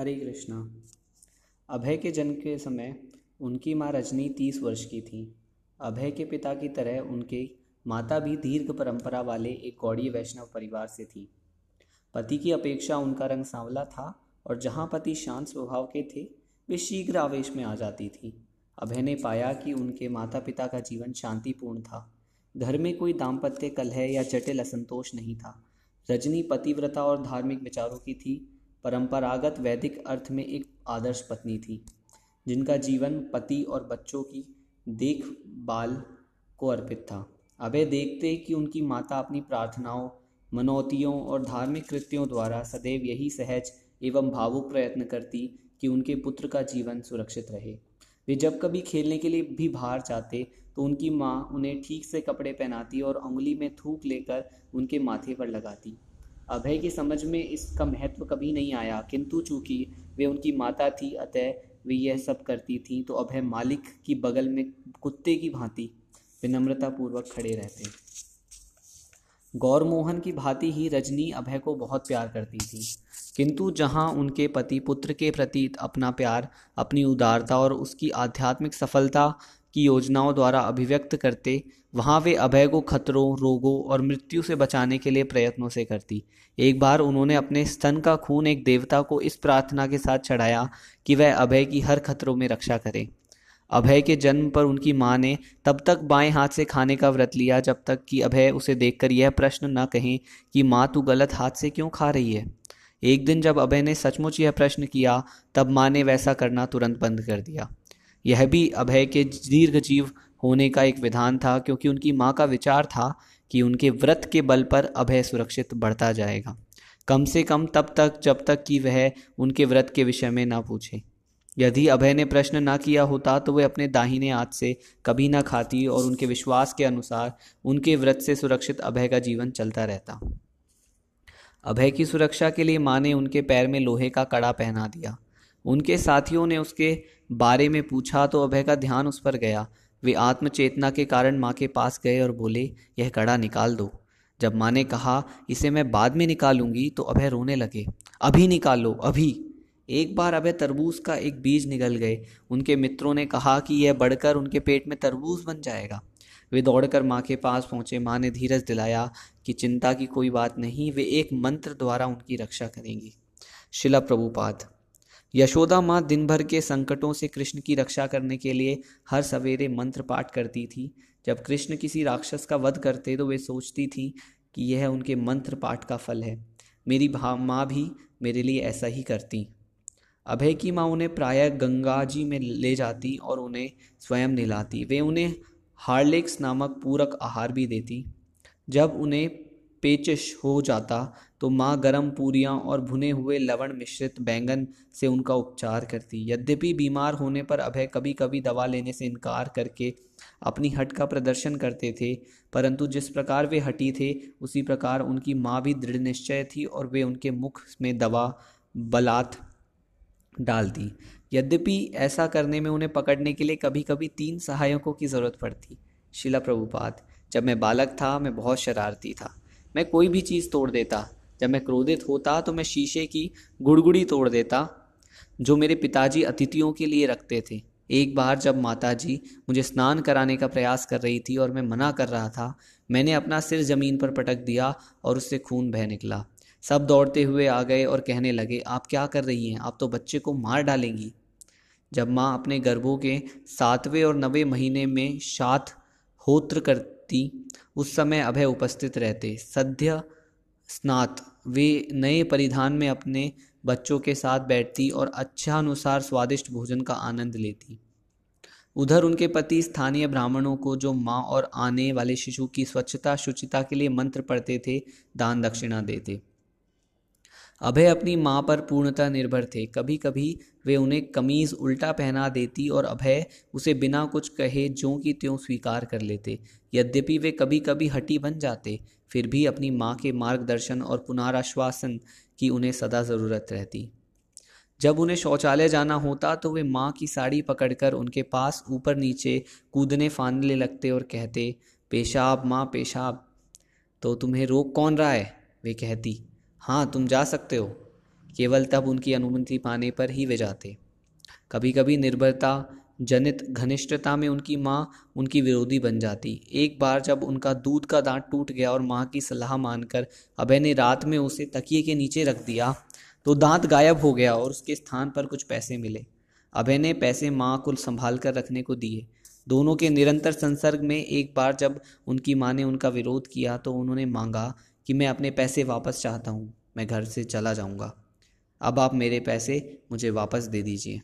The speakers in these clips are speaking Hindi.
हरे कृष्णा। अभय के जन्म के समय उनकी माँ रजनी तीस वर्ष की थी। अभय के पिता की तरह उनके माता भी दीर्घ परंपरा वाले एक गौड़ी वैष्णव परिवार से थी। पति की अपेक्षा उनका रंग सांवला था और जहाँ पति शांत स्वभाव के थे, वे शीघ्र आवेश में आ जाती थी। अभय ने पाया कि उनके माता पिता का जीवन शांतिपूर्ण था। घर में कोई दाम्पत्य कलह या जटिल असंतोष नहीं था। रजनी पतिव्रता और धार्मिक विचारों की थी। परंपरागत वैदिक अर्थ में एक आदर्श पत्नी थी, जिनका जीवन पति और बच्चों की देखभाल को अर्पित था। अभय देखते कि उनकी माता अपनी प्रार्थनाओं, मनौतियों और धार्मिक कृत्यों द्वारा सदैव यही सहज एवं भावुक प्रयत्न करती कि उनके पुत्र का जीवन सुरक्षित रहे। वे जब कभी खेलने के लिए भी बाहर जाते तो उनकी माँ उन्हें ठीक से कपड़े पहनाती और उंगली में थूक लेकर उनके माथे पर लगाती। अभय की समझ में इसका महत्व कभी नहीं आया, किंतु चूँकि वे उनकी माता थी, अतः वे यह सब करती थी तो अभय मालिक की बगल में कुत्ते की भांति विनम्रतापूर्वक खड़े रहते। गौर मोहन की भांति ही रजनी अभय को बहुत प्यार करती थी, किंतु जहाँ उनके पति पुत्र के प्रति अपना प्यार, अपनी उदारता और उसकी आध्यात्मिक सफलता की योजनाओं द्वारा अभिव्यक्त करते, वहाँ वे अभय को खतरों, रोगों और मृत्यु से बचाने के लिए प्रयत्नों से करती। एक बार उन्होंने अपने स्तन का खून एक देवता को इस प्रार्थना के साथ चढ़ाया कि वह अभय की हर खतरों में रक्षा करे। अभय के जन्म पर उनकी माँ ने तब तक बाएँ हाथ से खाने का व्रत लिया जब तक कि अभय उसे देखकर यह प्रश्न न कहें कि, माँ, तू गलत हाथ से क्यों खा रही है? एक दिन जब अभय ने सचमुच यह प्रश्न किया, तब माँ ने वैसा करना तुरंत बंद कर दिया। यह भी अभय के दीर्घ जीव होने का एक विधान था, क्योंकि उनकी माँ का विचार था कि उनके व्रत के बल पर अभय सुरक्षित बढ़ता जाएगा। कम से कम तब तक, जब तक कि वह उनके व्रत के विषय में ना पूछे। यदि अभय ने प्रश्न ना किया होता तो वे अपने दाहिने हाथ से कभी ना खाती और उनके विश्वास के अनुसार उनके व्रत से सुरक्षित अभय का जीवन चलता रहता। अभय की सुरक्षा के लिए माँ ने उनके पैर में लोहे का कड़ा पहना दिया। उनके साथियों ने उसके बारे में पूछा तो अभय का ध्यान उस पर गया। वे आत्मचेतना के कारण माँ के पास गए और बोले, यह कड़ा निकाल दो। जब माँ ने कहा, इसे मैं बाद में निकालूँगी तो अभय रोने लगे। अभी निकाल, अभी! एक बार अभय तरबूज का एक बीज निकल गए। उनके मित्रों ने कहा कि यह बढ़कर उनके पेट में तरबूज बन जाएगा। वे दौड़कर माँ के पास पहुँचे। माँ ने धीरज दिलाया कि चिंता की कोई बात नहीं, वे एक मंत्र द्वारा उनकी रक्षा करेंगी। शिला प्रभुपाद। यशोदा माँ दिन भर के संकटों से कृष्ण की रक्षा करने के लिए हर सवेरे मंत्र पाठ करती थी। जब कृष्ण किसी राक्षस का वध करते तो वे सोचती थी कि यह उनके मंत्र पाठ का फल है। मेरी माँ भी मेरे लिए ऐसा ही करती। अभय की माँ उन्हें प्रायः गंगा जी में ले जाती और उन्हें स्वयं नहलाती। वे उन्हें हार्लिक्स नामक पूरक आहार भी देती। जब उन्हें पेचिश हो जाता तो माँ गरम पूरियाँ और भुने हुए लवण मिश्रित बैंगन से उनका उपचार करती। यद्यपि बीमार होने पर अभय कभी कभी दवा लेने से इनकार करके अपनी हट का प्रदर्शन करते थे, परंतु जिस प्रकार वे हटी थे, उसी प्रकार उनकी माँ भी दृढ़ निश्चय थी और वे उनके मुख में दवा, बलात् डालती। यद्यपि ऐसा करने में उन्हें पकड़ने के लिए कभी कभी तीन सहायकों की ज़रूरत पड़ती। शिला प्रभुपाद, जब मैं बालक था, मैं बहुत शरारती था। मैं कोई भी चीज़ तोड़ देता। जब मैं क्रोधित होता तो मैं शीशे की गुड़गुड़ी तोड़ देता, जो मेरे पिताजी अतिथियों के लिए रखते थे। एक बार जब माताजी मुझे स्नान कराने का प्रयास कर रही थी और मैं मना कर रहा था, मैंने अपना सिर ज़मीन पर पटक दिया और उससे खून बह निकला। सब दौड़ते हुए आ गए और कहने लगे, आप क्या कर रही हैं? आप तो बच्चे को मार डालेंगी। जब माँ अपने गर्भों के सातवें और नवे महीने में शात होत्र करती उस समय अभय उपस्थित रहते। सद्य स्नात। वे नए परिधान में अपने बच्चों के साथ बैठती और अच्छा अनुसार स्वादिष्ट भोजन का आनंद लेती। उधर उनके पति स्थानीय ब्राह्मणों को जो माँ और आने वाले शिशु की स्वच्छता शुचिता के लिए मंत्र पढ़ते थे, दान दक्षिणा देते। अभय अपनी माँ पर पूर्णतः निर्भर थे। कभी कभी वे उन्हें कमीज उल्टा पहना देती और अभय उसे बिना कुछ कहे जो की त्यों स्वीकार कर लेते। यद्यपि वे कभी कभी हटी बन जाते, फिर भी अपनी माँ के मार्गदर्शन और पुनराश्वासन की उन्हें सदा ज़रूरत रहती। जब उन्हें शौचालय जाना होता तो वे माँ की साड़ी पकड़कर उनके पास ऊपर नीचे कूदने फांदने लगते और कहते, पेशाब माँ, पेशाब तो तुम्हें रोक कौन रहा है? वे कहती। हाँ तुम जा सकते हो। केवल तब उनकी अनुमति पाने पर ही वे जाते। कभी कभी निर्भरता जनित घनिष्ठता में उनकी माँ उनकी विरोधी बन जाती। एक बार जब उनका दूध का दांत टूट गया और माँ की सलाह मानकर अभय ने रात में उसे तकिए के नीचे रख दिया तो दांत गायब हो गया और उसके स्थान पर कुछ पैसे मिले। अभय ने पैसे माँ को संभाल कर रखने को दिए। दोनों के निरंतर संसर्ग में एक बार जब उनकी माँ ने उनका विरोध किया तो उन्होंने मांगा कि मैं अपने पैसे वापस चाहता हूँ, मैं घर से चला जाऊँगा। अब आप मेरे पैसे मुझे वापस दे दीजिए।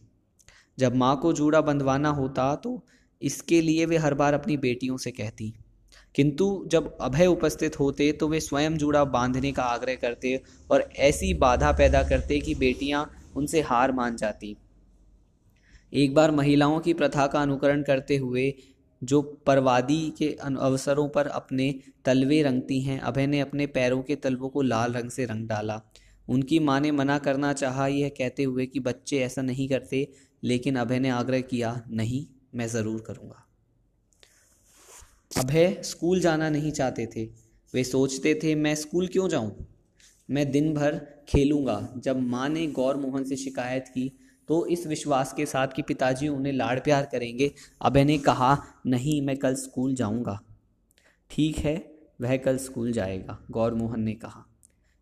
जब माँ को जूड़ा बंधवाना होता तो इसके लिए वे हर बार अपनी बेटियों से कहती। किंतु जब अभय उपस्थित होते तो वे स्वयं जूड़ा बांधने का आग्रह करते और ऐसी बाधा पैदा करते कि बेटियाँ उनसे हार मान जाती। एक बार महिलाओं की प्रथा का अनुकरण करते हुए जो परवादी के अवसरों पर अपने तलवे रंगती हैं। अभय ने अपने पैरों के तलवों को लाल रंग से रंग डाला। उनकी माँ ने मना करना चाहा यह कहते हुए कि बच्चे ऐसा नहीं करते, लेकिन अभय ने आग्रह किया, नहीं, मैं ज़रूर करूँगा। अभय स्कूल जाना नहीं चाहते थे। वे सोचते थे, मैं स्कूल क्यों जाऊँ? मैं दिन भर खेलूँगा। जब माँ ने गौर मोहन से शिकायत की तो इस विश्वास के साथ कि पिताजी उन्हें लाड़ प्यार करेंगे अभय ने कहा, नहीं, मैं कल स्कूल जाऊँगा। ठीक है, वह कल स्कूल जाएगा गौर मोहन ने कहा।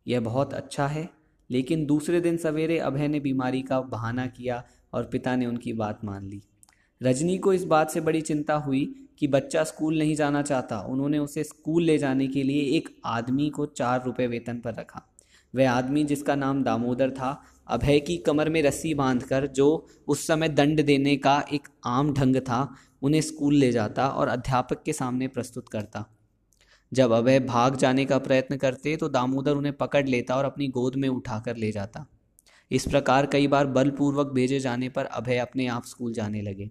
यह बहुत अच्छा है, लेकिन दूसरे दिन सवेरे अभय ने बीमारी का बहाना किया और पिता ने उनकी बात मान ली। रजनी को इस बात से बड़ी चिंता हुई कि बच्चा स्कूल नहीं जाना चाहता। उन्होंने उसे स्कूल ले जाने के लिए एक आदमी को चार रुपये वेतन पर रखा। वह आदमी जिसका नाम दामोदर था, अभय की कमर में रस्सी बांधकर जो उस समय दंड देने का एक आम ढंग था, उन्हें स्कूल ले जाता और अध्यापक के सामने प्रस्तुत करता। जब अभय भाग जाने का प्रयत्न करते तो दामोदर उन्हें पकड़ लेता और अपनी गोद में उठाकर ले जाता। इस प्रकार कई बार बलपूर्वक भेजे जाने पर अभय अपने आप स्कूल जाने लगे।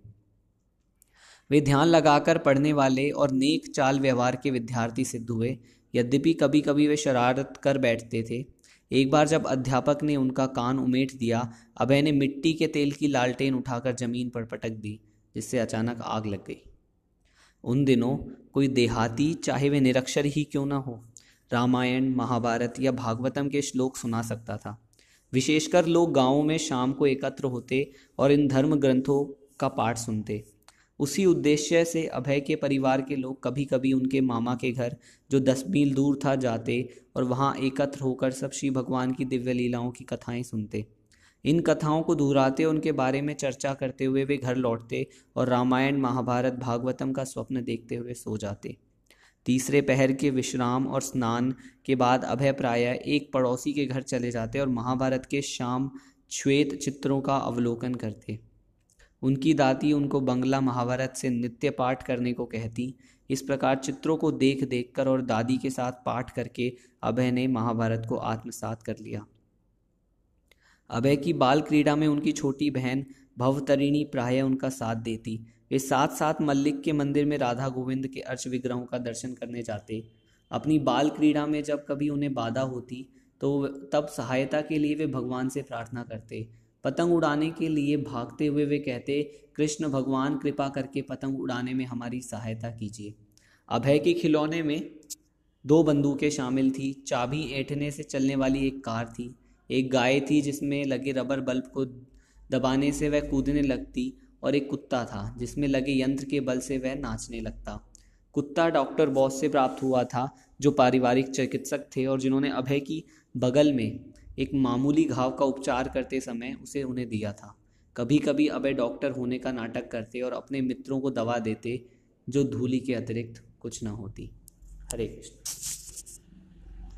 वे ध्यान लगाकर पढ़ने वाले और नेक चाल व्यवहार के विद्यार्थी सिद्ध हुए। यद्यपि कभी कभी वे शरारत कर बैठते थे एक बार जब अध्यापक ने उनका कान उमेट दिया, अभय ने मिट्टी के तेल की लालटेन उठाकर ज़मीन पर पटक दी, जिससे अचानक आग लग गई। उन दिनों कोई देहाती, चाहे वे निरक्षर ही क्यों ना हो, रामायण, महाभारत या भागवतम के श्लोक सुना सकता था। विशेषकर लोग गाँवों में शाम को एकत्र होते और इन धर्म ग्रंथों का पाठ सुनते। उसी उद्देश्य से अभय के परिवार के लोग कभी कभी उनके मामा के घर, जो दस मील दूर था, जाते और वहाँ एकत्र होकर सब श्री भगवान की दिव्य लीलाओं की कथाएँ सुनते। इन कथाओं को दोहराते उनके बारे में चर्चा करते हुए वे घर लौटते और रामायण, महाभारत, भागवतम का स्वप्न देखते हुए सो जाते। तीसरे पहर के विश्राम और स्नान के बाद अभय प्राय एक पड़ोसी के घर चले जाते और महाभारत के शाम श्वेत चित्रों का अवलोकन करते। उनकी दाती उनको बंगला महाभारत से नित्य पाठ करने को कहती। इस प्रकार चित्रों को देख देख कर और दादी के साथ पाठ करके अभय ने महाभारत को आत्मसात कर लिया। अभय की बाल क्रीड़ा में उनकी छोटी बहन भवतरिणी प्राय उनका साथ देती। वे साथ साथ मल्लिक के मंदिर में राधा गोविंद के अर्च विग्रहों का दर्शन करने जाते। अपनी बाल क्रीड़ा में जब कभी उन्हें बाधा होती तो तब सहायता के लिए वे भगवान से प्रार्थना करते। पतंग उड़ाने के लिए भागते हुए वे कहते, कृष्ण भगवान, कृपा करके पतंग उड़ाने में हमारी सहायता कीजिए। अभय के खिलौने में दो बंदूकें शामिल थी। चाबी ऐठने से चलने वाली एक कार थी। एक गाय थी जिसमें लगे रबर बल्ब को दबाने से वह कूदने लगती और एक कुत्ता था जिसमें लगे यंत्र के बल से वह नाचने लगता। कुत्ता डॉक्टर बॉस से प्राप्त हुआ था, जो पारिवारिक चिकित्सक थे और जिन्होंने अभय की बगल में एक मामूली घाव का उपचार करते समय उसे उन्हें दिया था। कभी कभी अबे डॉक्टर होने का नाटक करते और अपने मित्रों को दवा देते, जो धूली के अतिरिक्त कुछ न होती। हरे कृष्ण।